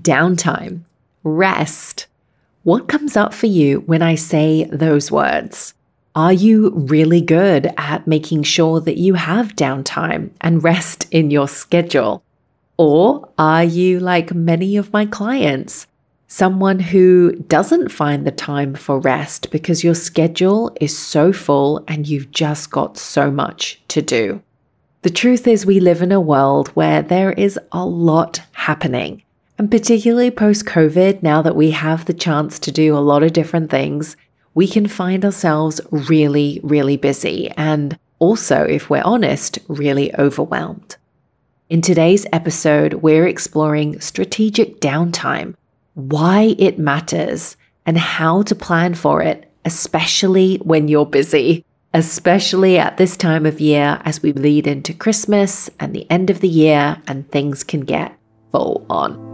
downtime, rest. What comes up for you when I say those words? Are you really good at making sure that you have downtime and rest in your schedule? Or are you like many of my clients, someone who doesn't find the time for rest because your schedule is so full and you've just got so much to do? The truth is, we live in a world where there is a lot happening. And particularly post COVID, now that we have the chance to do a lot of different things, we can find ourselves really, really busy and also, if we're honest, really overwhelmed. In today's episode, we're exploring strategic downtime, why it matters, and how to plan for it, especially when you're busy, especially at this time of year as we lead into Christmas and the end of the year and things can get full on.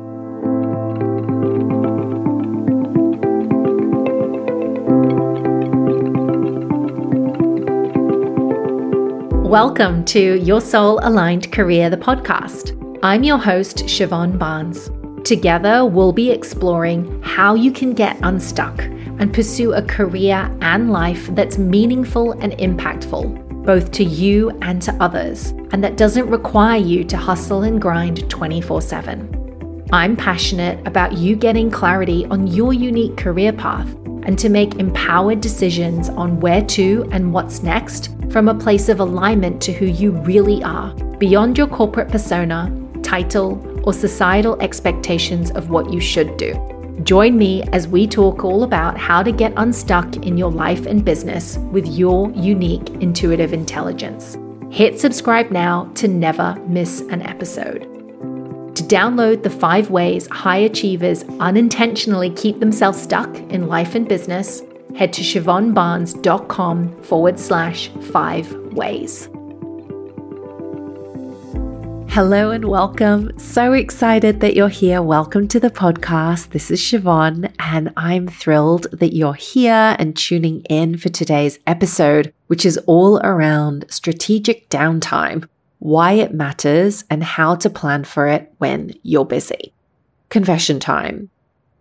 Welcome to Your Soul Aligned Career, the podcast. I'm your host, Siobhan Barnes. Together, we'll be exploring how you can get unstuck and pursue a career and life that's meaningful and impactful, both to you and to others, and that doesn't require you to hustle and grind 24 7. I'm passionate about you getting clarity on your unique career path and to make empowered decisions on where to and what's next from a place of alignment to who you really are, beyond your corporate persona, title, or societal expectations of what you should do. Join me as we talk all about how to get unstuck in your life and business with your unique intuitive intelligence. Hit subscribe now to never miss an episode. To download the five ways high achievers unintentionally keep themselves stuck in life and business, head to siobhanbarnes.com forward slash five ways. Hello and welcome. So excited that you're here. Welcome to the podcast. This is Siobhan, and I'm thrilled that you're here and tuning in for today's episode, which is all around strategic downtime, why it matters, and how to plan for it when you're busy. Confession time.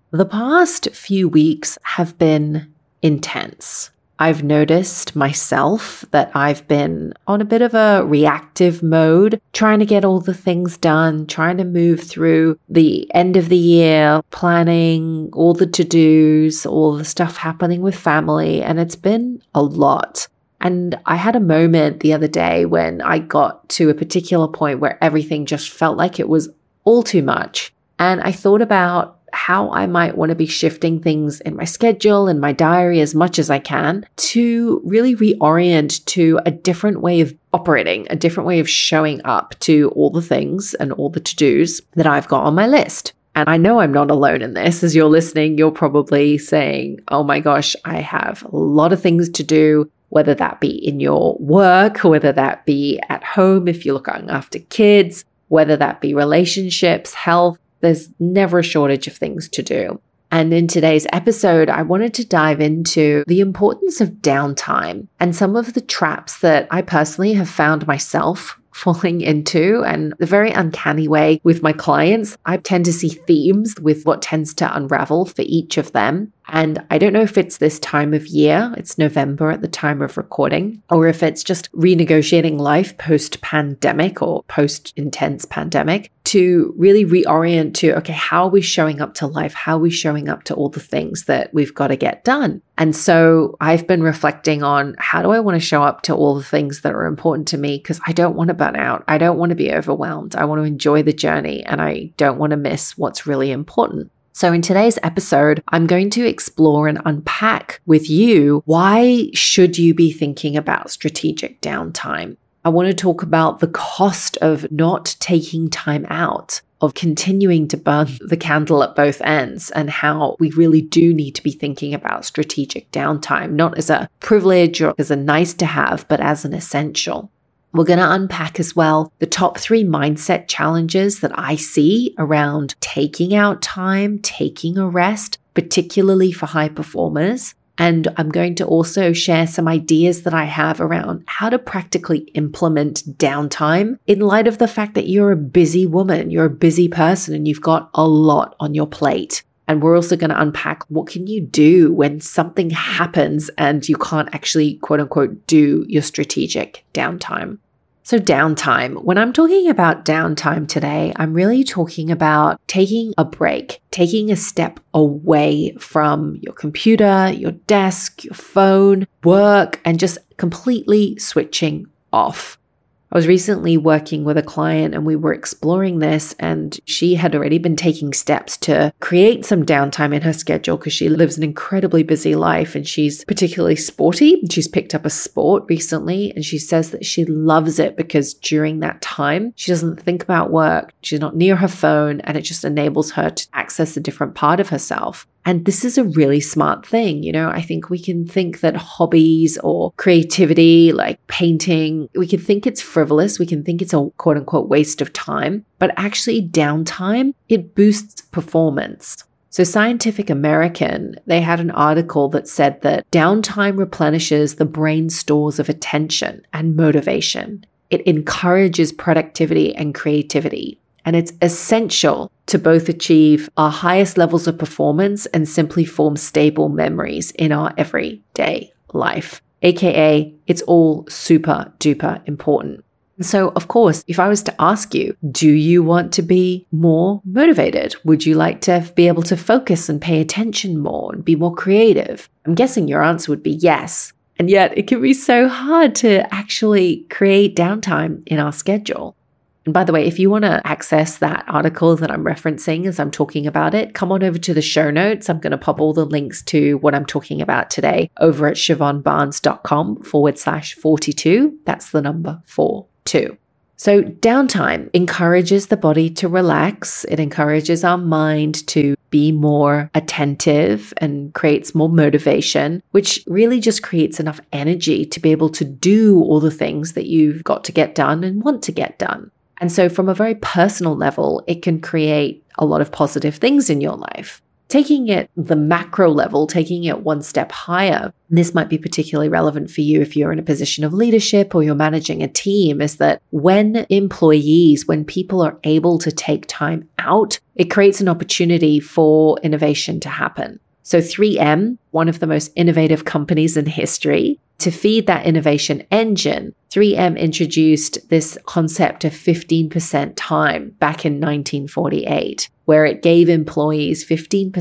The past few weeks have been intense. I've noticed myself that I've been on a bit of a reactive mode, trying to get all the things done, trying to move through the end of the year, planning all the to dos, all the stuff happening with family. And it's been a lot. And I had a moment the other day when I got to a particular point where everything just felt like it was all too much. And I thought about how I might want to be shifting things in my schedule and my diary as much as I can to really reorient to a different way of operating, a different way of showing up to all the things and all the to dos that I've got on my list. And I know I'm not alone in this. As you're listening, you're probably saying, Oh my gosh, I have a lot of things to do, whether that be in your work, whether that be at home if you're looking after kids, whether that be relationships, health, there's never a shortage of things to do. And in today's episode, I wanted to dive into the importance of downtime and some of the traps that I personally have found myself falling into and the very uncanny way with my clients. I tend to see themes with what tends to unravel for each of them. And I don't know if it's this time of year, it's November at the time of recording, or if it's just renegotiating life post pandemic or post intense pandemic to really reorient to, okay, how are we showing up to life? How are we showing up to all the things that we've got to get done? And so I've been reflecting on how do I want to show up to all the things that are important to me? Because I don't want to burn out. I don't want to be overwhelmed. I want to enjoy the journey and I don't want to miss what's really important. So in today's episode, I'm going to explore and unpack with you why should you be thinking about strategic downtime? I want to talk about the cost of not taking time out, of continuing to burn the candle at both ends, and how we really do need to be thinking about strategic downtime, not as a privilege or as a nice to have, but as an essential. We're going to unpack as well the top three mindset challenges that I see around taking out time, taking a rest, particularly for high performers. And I'm going to also share some ideas that I have around how to practically implement downtime in light of the fact that you're a busy woman, you're a busy person, and you've got a lot on your plate. And we're also going to unpack what can you do when something happens and you can't actually quote unquote do your strategic downtime. So, downtime. When I'm talking about downtime today, I'm really talking about taking a break, taking a step away from your computer, your desk, your phone, work, and just completely switching off. I was recently working with a client and we were exploring this, and she had already been taking steps to create some downtime in her schedule because she lives an incredibly busy life and she's particularly sporty. She's picked up a sport recently and she says that she loves it because during that time, she doesn't think about work, she's not near her phone, and it just enables her to access a different part of herself. And this is a really smart thing. You know, I think we can think that hobbies or creativity, like painting, we can think it's frivolous. We can think it's a quote unquote waste of time, but actually downtime, it boosts performance. So Scientific American, they had an article that said that downtime replenishes the brain stores of attention and motivation. It encourages productivity and creativity and it's essential to both achieve our highest levels of performance and simply form stable memories in our everyday life. AKA, it's all super duper important. So, of course, if I was to ask you, do you want to be more motivated? Would you like to be able to focus and pay attention more and be more creative? I'm guessing your answer would be yes. And yet, it can be so hard to actually create downtime in our schedule. And by the way, if you want to access that article that I'm referencing as I'm talking about it, come on over to the show notes. I'm going to pop all the links to what I'm talking about today over at siobhanbarnes.com forward slash 42. That's the number four two. So, downtime encourages the body to relax. It encourages our mind to be more attentive and creates more motivation, which really just creates enough energy to be able to do all the things that you've got to get done and want to get done. And so, from a very personal level, it can create a lot of positive things in your life. Taking it the macro level, taking it one step higher, this might be particularly relevant for you if you're in a position of leadership or you're managing a team, is that when employees, when people are able to take time out, it creates an opportunity for innovation to happen. So 3M, one of the most innovative companies in history, to feed that innovation engine, 3M introduced this concept of 15% time back in 1948, where it gave employees 15%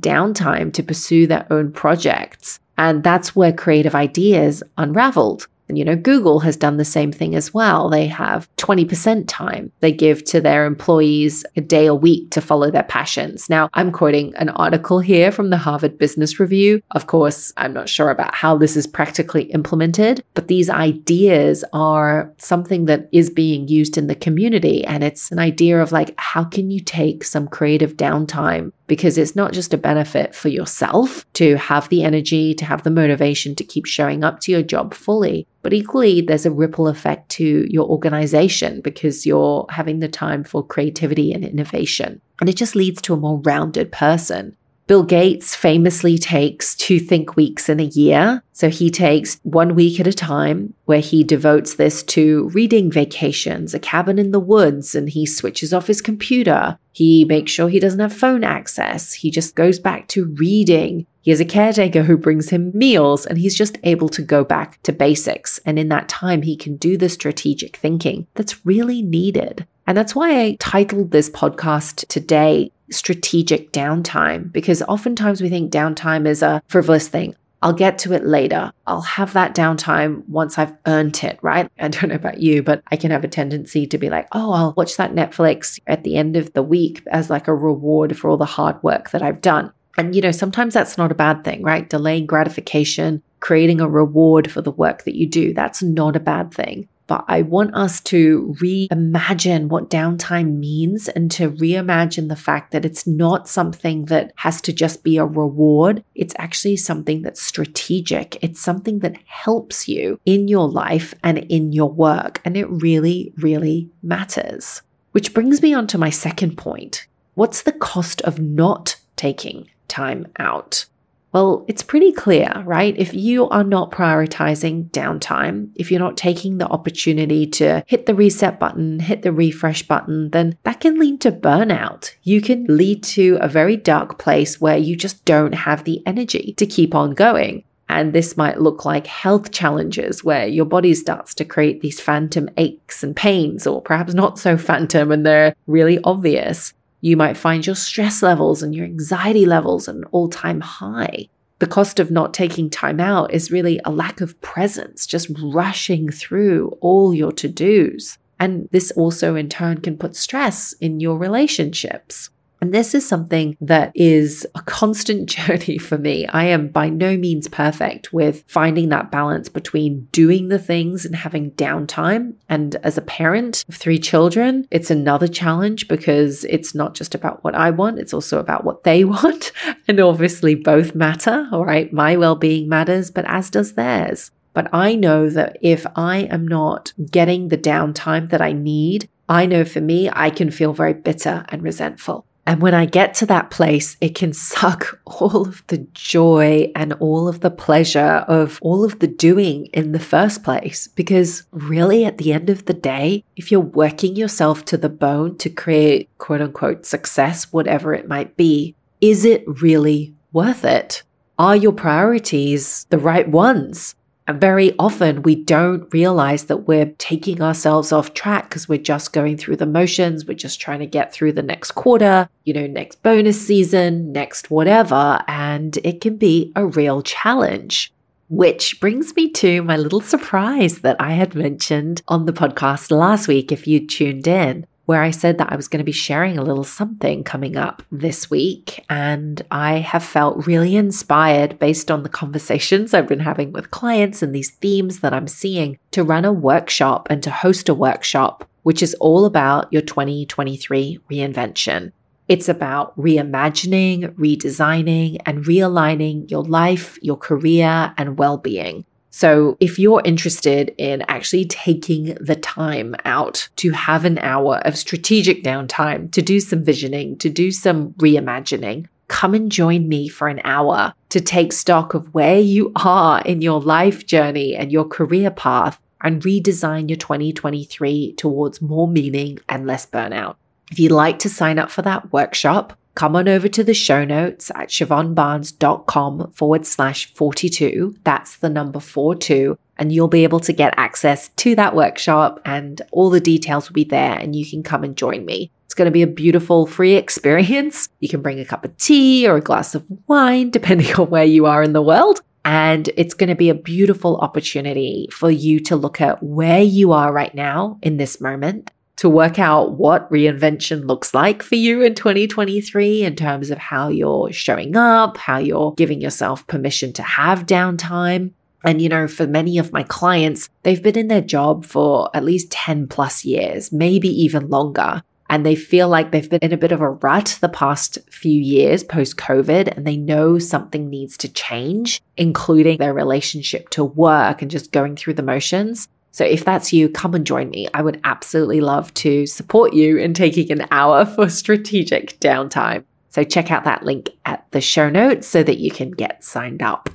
downtime to pursue their own projects. And that's where creative ideas unraveled. And, you know, Google has done the same thing as well. They have 20% time they give to their employees a day a week to follow their passions. Now, I'm quoting an article here from the Harvard Business Review. Of course, I'm not sure about how this is practically implemented, but these ideas are something that is being used in the community. And it's an idea of like, how can you take some creative downtime because it's not just a benefit for yourself to have the energy, to have the motivation to keep showing up to your job fully, but equally, there's a ripple effect to your organization because you're having the time for creativity and innovation. And it just leads to a more rounded person. Bill Gates famously takes two think weeks in a year. So he takes one week at a time where he devotes this to reading vacations, a cabin in the woods, and he switches off his computer. He makes sure he doesn't have phone access. He just goes back to reading. He has a caretaker who brings him meals and he's just able to go back to basics. And in that time, he can do the strategic thinking that's really needed. And that's why I titled this podcast today strategic downtime because oftentimes we think downtime is a frivolous thing. I'll get to it later. I'll have that downtime once I've earned it, right? I don't know about you, but I can have a tendency to be like, oh, I'll watch that Netflix at the end of the week as like a reward for all the hard work that I've done. And, you know, sometimes that's not a bad thing, right? Delaying gratification, creating a reward for the work that you do, that's not a bad thing. But I want us to reimagine what downtime means and to reimagine the fact that it's not something that has to just be a reward. It's actually something that's strategic. It's something that helps you in your life and in your work. And it really, really matters. Which brings me on to my second point. What's the cost of not taking time out? Well, it's pretty clear, right? If you are not prioritizing downtime, if you're not taking the opportunity to hit the reset button, hit the refresh button, then that can lead to burnout. You can lead to a very dark place where you just don't have the energy to keep on going. And this might look like health challenges where your body starts to create these phantom aches and pains, or perhaps not so phantom and they're really obvious. You might find your stress levels and your anxiety levels at an all time high. The cost of not taking time out is really a lack of presence, just rushing through all your to dos. And this also in turn can put stress in your relationships. And this is something that is a constant journey for me. I am by no means perfect with finding that balance between doing the things and having downtime. And as a parent of three children, it's another challenge because it's not just about what I want, it's also about what they want. And obviously, both matter. All right. My well being matters, but as does theirs. But I know that if I am not getting the downtime that I need, I know for me, I can feel very bitter and resentful. And when I get to that place, it can suck all of the joy and all of the pleasure of all of the doing in the first place. Because really, at the end of the day, if you're working yourself to the bone to create quote unquote success, whatever it might be, is it really worth it? Are your priorities the right ones? And very often we don't realize that we're taking ourselves off track because we're just going through the motions. We're just trying to get through the next quarter, you know, next bonus season, next whatever. And it can be a real challenge. Which brings me to my little surprise that I had mentioned on the podcast last week, if you tuned in where I said that I was going to be sharing a little something coming up this week. And I have felt really inspired based on the conversations I've been having with clients and these themes that I'm seeing to run a workshop and to host a workshop, which is all about your 2023 reinvention. It's about reimagining, redesigning, and realigning your life, your career, and well being. So if you're interested in actually taking the time out to have an hour of strategic downtime, to do some visioning, to do some reimagining, come and join me for an hour to take stock of where you are in your life journey and your career path and redesign your 2023 towards more meaning and less burnout. If you'd like to sign up for that workshop, come on over to the show notes at siobhanbarnes.com forward slash 42. That's the number 42. And you'll be able to get access to that workshop and all the details will be there and you can come and join me. It's going to be a beautiful free experience. You can bring a cup of tea or a glass of wine, depending on where you are in the world. And it's going to be a beautiful opportunity for you to look at where you are right now in this moment to work out what reinvention looks like for you in 2023 in terms of how you're showing up, how you're giving yourself permission to have downtime. And, you know, for many of my clients, they've been in their job for at least 10 plus years, maybe even longer. And they feel like they've been in a bit of a rut the past few years post COVID, and they know something needs to change, including their relationship to work and just going through the motions. So if that's you, come and join me. I would absolutely love to support you in taking an hour for strategic downtime. So check out that link at the show notes so that you can get signed up.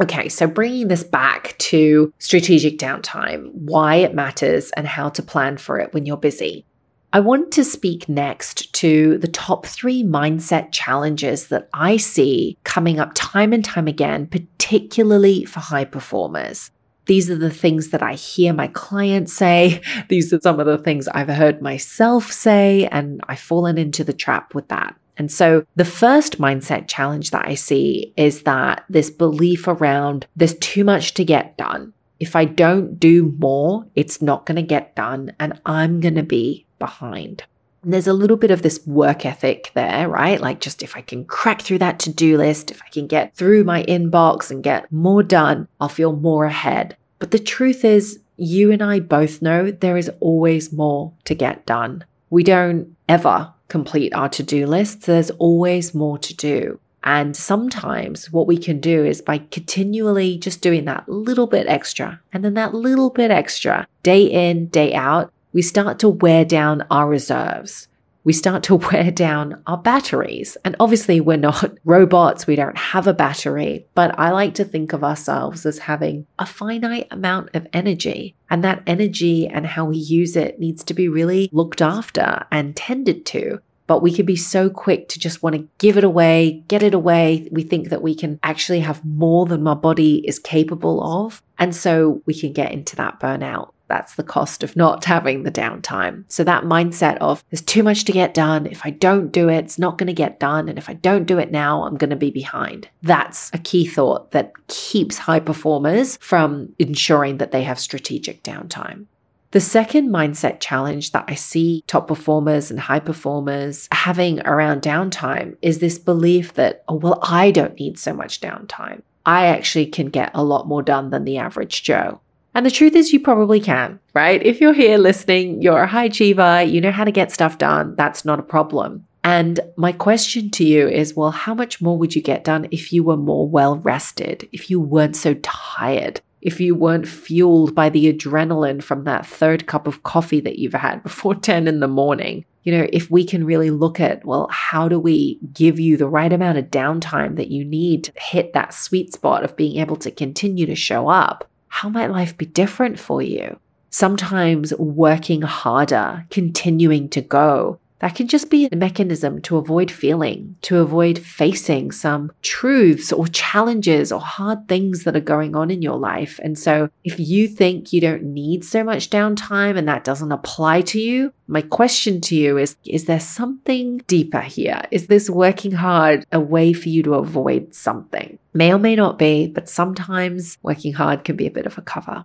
Okay, so bringing this back to strategic downtime, why it matters and how to plan for it when you're busy. I want to speak next to the top three mindset challenges that I see coming up time and time again, particularly for high performers. These are the things that I hear my clients say. These are some of the things I've heard myself say, and I've fallen into the trap with that. And so the first mindset challenge that I see is that this belief around there's too much to get done. If I don't do more, it's not going to get done and I'm going to be behind. And there's a little bit of this work ethic there, right? Like, just if I can crack through that to do list, if I can get through my inbox and get more done, I'll feel more ahead. But the truth is, you and I both know there is always more to get done. We don't ever complete our to do lists, there's always more to do. And sometimes what we can do is by continually just doing that little bit extra and then that little bit extra day in, day out, we start to wear down our reserves. We start to wear down our batteries. And obviously, we're not robots, we don't have a battery, but I like to think of ourselves as having a finite amount of energy. And that energy and how we use it needs to be really looked after and tended to. But we can be so quick to just want to give it away, get it away. We think that we can actually have more than our body is capable of. And so we can get into that burnout. That's the cost of not having the downtime. So that mindset of there's too much to get done. If I don't do it, it's not going to get done. And if I don't do it now, I'm going to be behind. That's a key thought that keeps high performers from ensuring that they have strategic downtime. The second mindset challenge that I see top performers and high performers having around downtime is this belief that, oh, well, I don't need so much downtime. I actually can get a lot more done than the average Joe. And the truth is, you probably can, right? If you're here listening, you're a high achiever, you know how to get stuff done, that's not a problem. And my question to you is well, how much more would you get done if you were more well rested, if you weren't so tired, if you weren't fueled by the adrenaline from that third cup of coffee that you've had before 10 in the morning? You know, if we can really look at, well, how do we give you the right amount of downtime that you need to hit that sweet spot of being able to continue to show up? How might life be different for you? Sometimes working harder, continuing to go, that can just be a mechanism to avoid feeling, to avoid facing some truths or challenges or hard things that are going on in your life. And so, if you think you don't need so much downtime and that doesn't apply to you, my question to you is Is there something deeper here? Is this working hard a way for you to avoid something? May or may not be, but sometimes working hard can be a bit of a cover.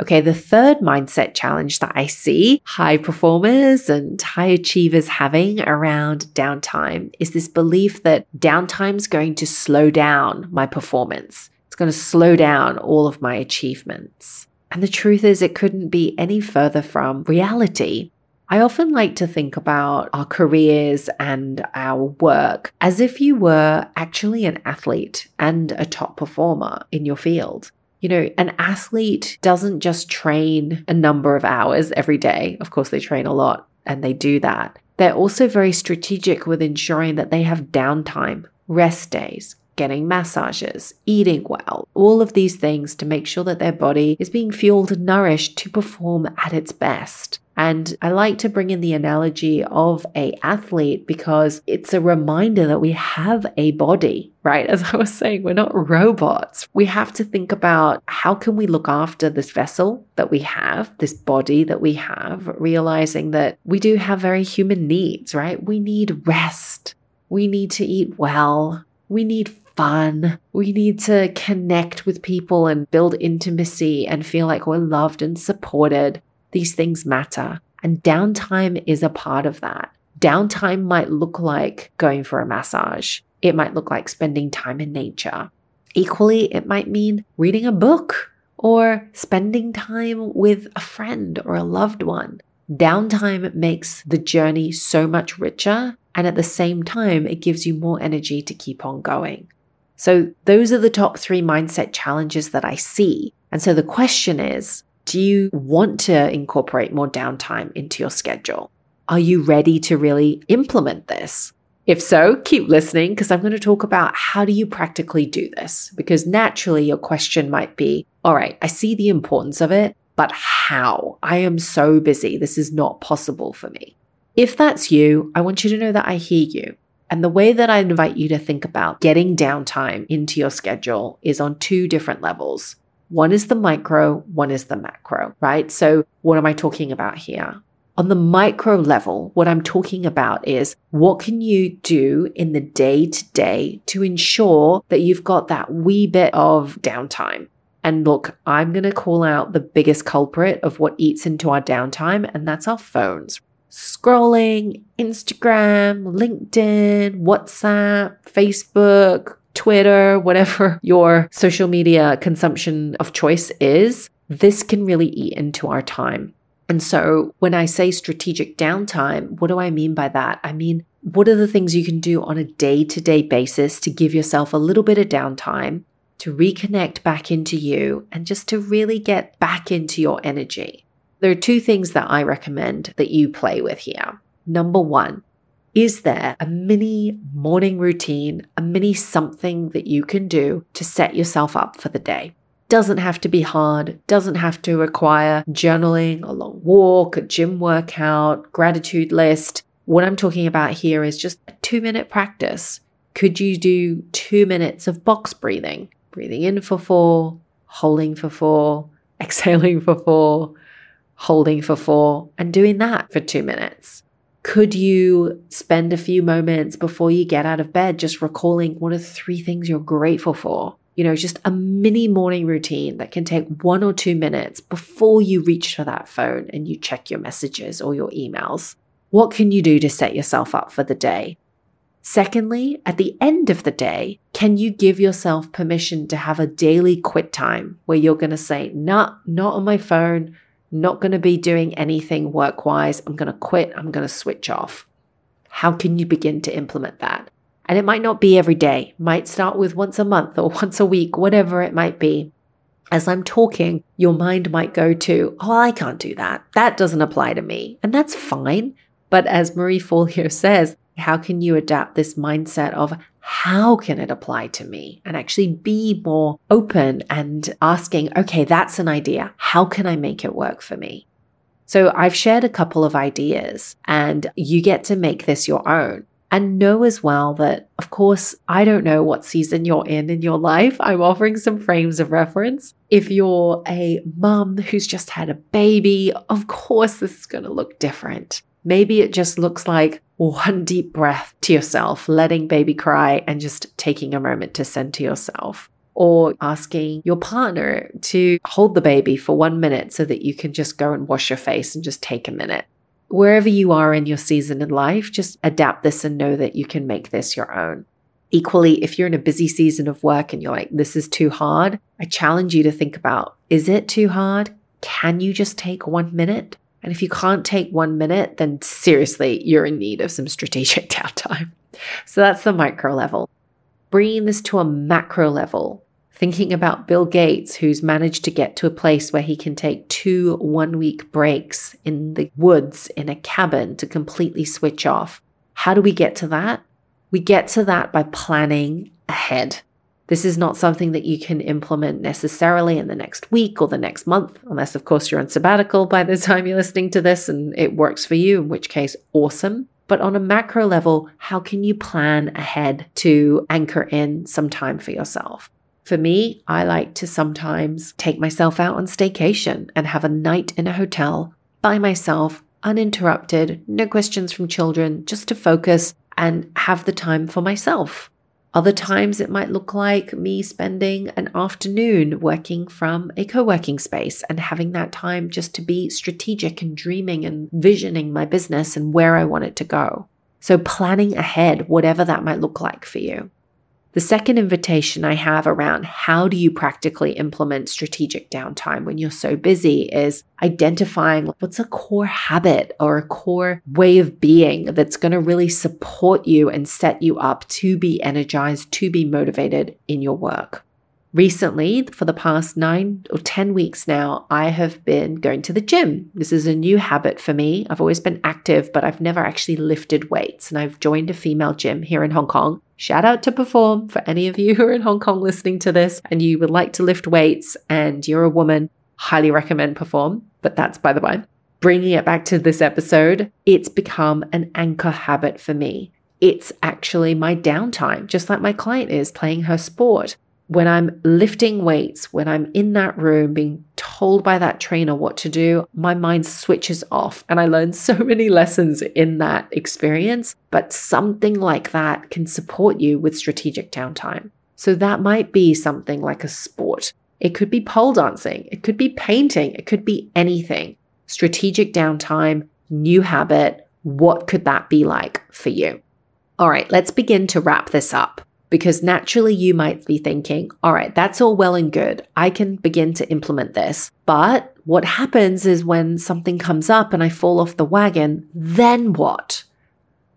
Okay, the third mindset challenge that I see high performers and high achievers having around downtime is this belief that downtime is going to slow down my performance. It's going to slow down all of my achievements. And the truth is, it couldn't be any further from reality. I often like to think about our careers and our work as if you were actually an athlete and a top performer in your field. You know, an athlete doesn't just train a number of hours every day. Of course, they train a lot and they do that. They're also very strategic with ensuring that they have downtime, rest days, getting massages, eating well, all of these things to make sure that their body is being fueled and nourished to perform at its best. And I like to bring in the analogy of a athlete because it's a reminder that we have a body, right? As I was saying, we're not robots. We have to think about how can we look after this vessel that we have, this body that we have, realizing that we do have very human needs, right? We need rest. We need to eat well. We need fun. We need to connect with people and build intimacy and feel like we're loved and supported. These things matter. And downtime is a part of that. Downtime might look like going for a massage. It might look like spending time in nature. Equally, it might mean reading a book or spending time with a friend or a loved one. Downtime makes the journey so much richer. And at the same time, it gives you more energy to keep on going. So, those are the top three mindset challenges that I see. And so the question is do you want to incorporate more downtime into your schedule? Are you ready to really implement this? If so, keep listening because I'm going to talk about how do you practically do this? Because naturally your question might be, all right, I see the importance of it, but how? I am so busy. This is not possible for me. If that's you, I want you to know that I hear you. And the way that I invite you to think about getting downtime into your schedule is on two different levels. One is the micro, one is the macro, right? So, what am I talking about here? On the micro level, what I'm talking about is what can you do in the day to day to ensure that you've got that wee bit of downtime? And look, I'm going to call out the biggest culprit of what eats into our downtime, and that's our phones. Scrolling, Instagram, LinkedIn, WhatsApp, Facebook, Twitter, whatever your social media consumption of choice is, this can really eat into our time. And so when I say strategic downtime, what do I mean by that? I mean, what are the things you can do on a day to day basis to give yourself a little bit of downtime, to reconnect back into you, and just to really get back into your energy? There are two things that I recommend that you play with here. Number one, Is there a mini morning routine, a mini something that you can do to set yourself up for the day? Doesn't have to be hard, doesn't have to require journaling, a long walk, a gym workout, gratitude list. What I'm talking about here is just a two minute practice. Could you do two minutes of box breathing? Breathing in for four, holding for four, exhaling for four, holding for four, and doing that for two minutes. Could you spend a few moments before you get out of bed just recalling what are three things you're grateful for? You know, just a mini morning routine that can take one or two minutes before you reach for that phone and you check your messages or your emails. What can you do to set yourself up for the day? Secondly, at the end of the day, can you give yourself permission to have a daily quit time where you're going to say, nah, not on my phone, not going to be doing anything work wise. I'm going to quit. I'm going to switch off. How can you begin to implement that? And it might not be every day, might start with once a month or once a week, whatever it might be. As I'm talking, your mind might go to, oh, I can't do that. That doesn't apply to me. And that's fine. But as Marie Forleo says, how can you adapt this mindset of how can it apply to me and actually be more open and asking, okay, that's an idea. How can I make it work for me? So I've shared a couple of ideas and you get to make this your own. And know as well that, of course, I don't know what season you're in in your life. I'm offering some frames of reference. If you're a mum who's just had a baby, of course, this is going to look different. Maybe it just looks like one deep breath to yourself, letting baby cry and just taking a moment to send to yourself. Or asking your partner to hold the baby for one minute so that you can just go and wash your face and just take a minute. Wherever you are in your season in life, just adapt this and know that you can make this your own. Equally, if you're in a busy season of work and you're like, this is too hard, I challenge you to think about is it too hard? Can you just take one minute? And if you can't take one minute, then seriously, you're in need of some strategic downtime. So that's the micro level. Bringing this to a macro level, thinking about Bill Gates, who's managed to get to a place where he can take two one week breaks in the woods in a cabin to completely switch off. How do we get to that? We get to that by planning ahead. This is not something that you can implement necessarily in the next week or the next month, unless, of course, you're on sabbatical by the time you're listening to this and it works for you, in which case, awesome. But on a macro level, how can you plan ahead to anchor in some time for yourself? For me, I like to sometimes take myself out on staycation and have a night in a hotel by myself, uninterrupted, no questions from children, just to focus and have the time for myself. Other times it might look like me spending an afternoon working from a co working space and having that time just to be strategic and dreaming and visioning my business and where I want it to go. So, planning ahead, whatever that might look like for you. The second invitation I have around how do you practically implement strategic downtime when you're so busy is identifying what's a core habit or a core way of being that's going to really support you and set you up to be energized, to be motivated in your work. Recently, for the past nine or 10 weeks now, I have been going to the gym. This is a new habit for me. I've always been active, but I've never actually lifted weights. And I've joined a female gym here in Hong Kong. Shout out to Perform for any of you who are in Hong Kong listening to this and you would like to lift weights and you're a woman. Highly recommend Perform, but that's by the by. Bringing it back to this episode, it's become an anchor habit for me. It's actually my downtime, just like my client is playing her sport when I'm lifting weights, when I'm in that room being told by that trainer what to do, my mind switches off. And I learned so many lessons in that experience. But something like that can support you with strategic downtime. So that might be something like a sport. It could be pole dancing, it could be painting, it could be anything. Strategic downtime, new habit. What could that be like for you? All right, let's begin to wrap this up because naturally you might be thinking, all right, that's all well and good. I can begin to implement this. But what happens is when something comes up and I fall off the wagon, then what?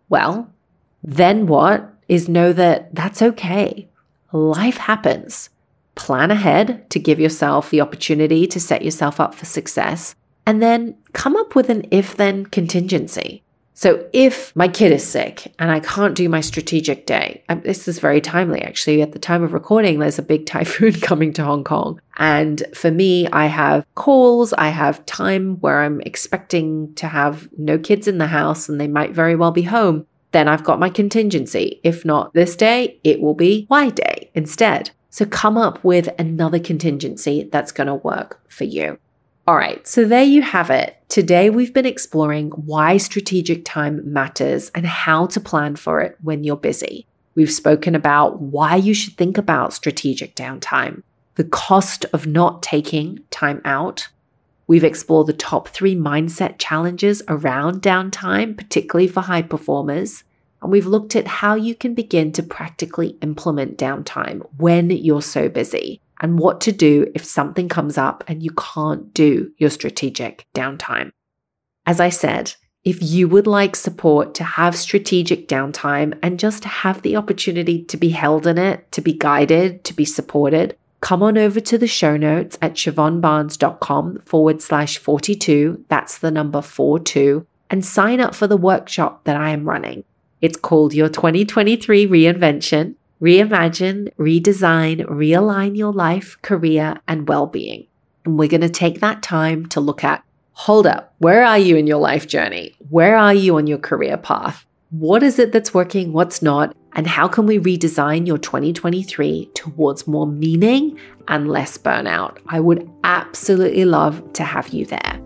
Well, then what is know that that's okay. Life happens. Plan ahead to give yourself the opportunity to set yourself up for success, and then come up with an if then contingency. So if my kid is sick and I can't do my strategic day, um, this is very timely actually. At the time of recording, there's a big typhoon coming to Hong Kong. And for me, I have calls, I have time where I'm expecting to have no kids in the house and they might very well be home. Then I've got my contingency. If not this day, it will be Y day instead. So come up with another contingency that's going to work for you. All right, so there you have it. Today we've been exploring why strategic time matters and how to plan for it when you're busy. We've spoken about why you should think about strategic downtime, the cost of not taking time out. We've explored the top three mindset challenges around downtime, particularly for high performers. And we've looked at how you can begin to practically implement downtime when you're so busy and what to do if something comes up and you can't do your strategic downtime. As I said, if you would like support to have strategic downtime and just have the opportunity to be held in it, to be guided, to be supported, come on over to the show notes at siobhanbarnes.com forward slash 42. That's the number 42 and sign up for the workshop that I am running. It's called Your 2023 Reinvention reimagine, redesign, realign your life, career, and well being. And we're going to take that time to look at hold up, where are you in your life journey? Where are you on your career path? What is it that's working? What's not? And how can we redesign your 2023 towards more meaning and less burnout? I would absolutely love to have you there.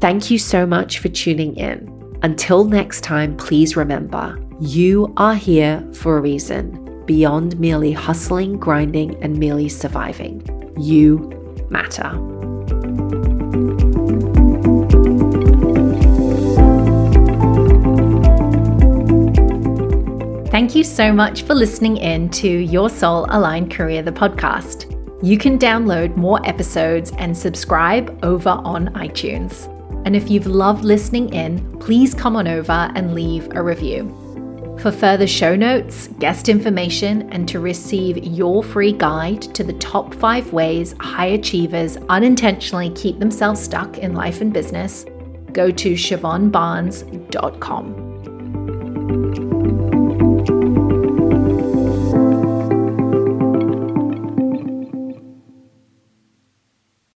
Thank you so much for tuning in. Until next time, please remember you are here for a reason beyond merely hustling, grinding, and merely surviving. You matter. Thank you so much for listening in to Your Soul Aligned Career, the podcast. You can download more episodes and subscribe over on iTunes. And if you've loved listening in, please come on over and leave a review. For further show notes, guest information, and to receive your free guide to the top five ways high achievers unintentionally keep themselves stuck in life and business, go to siobhanbarnes.com.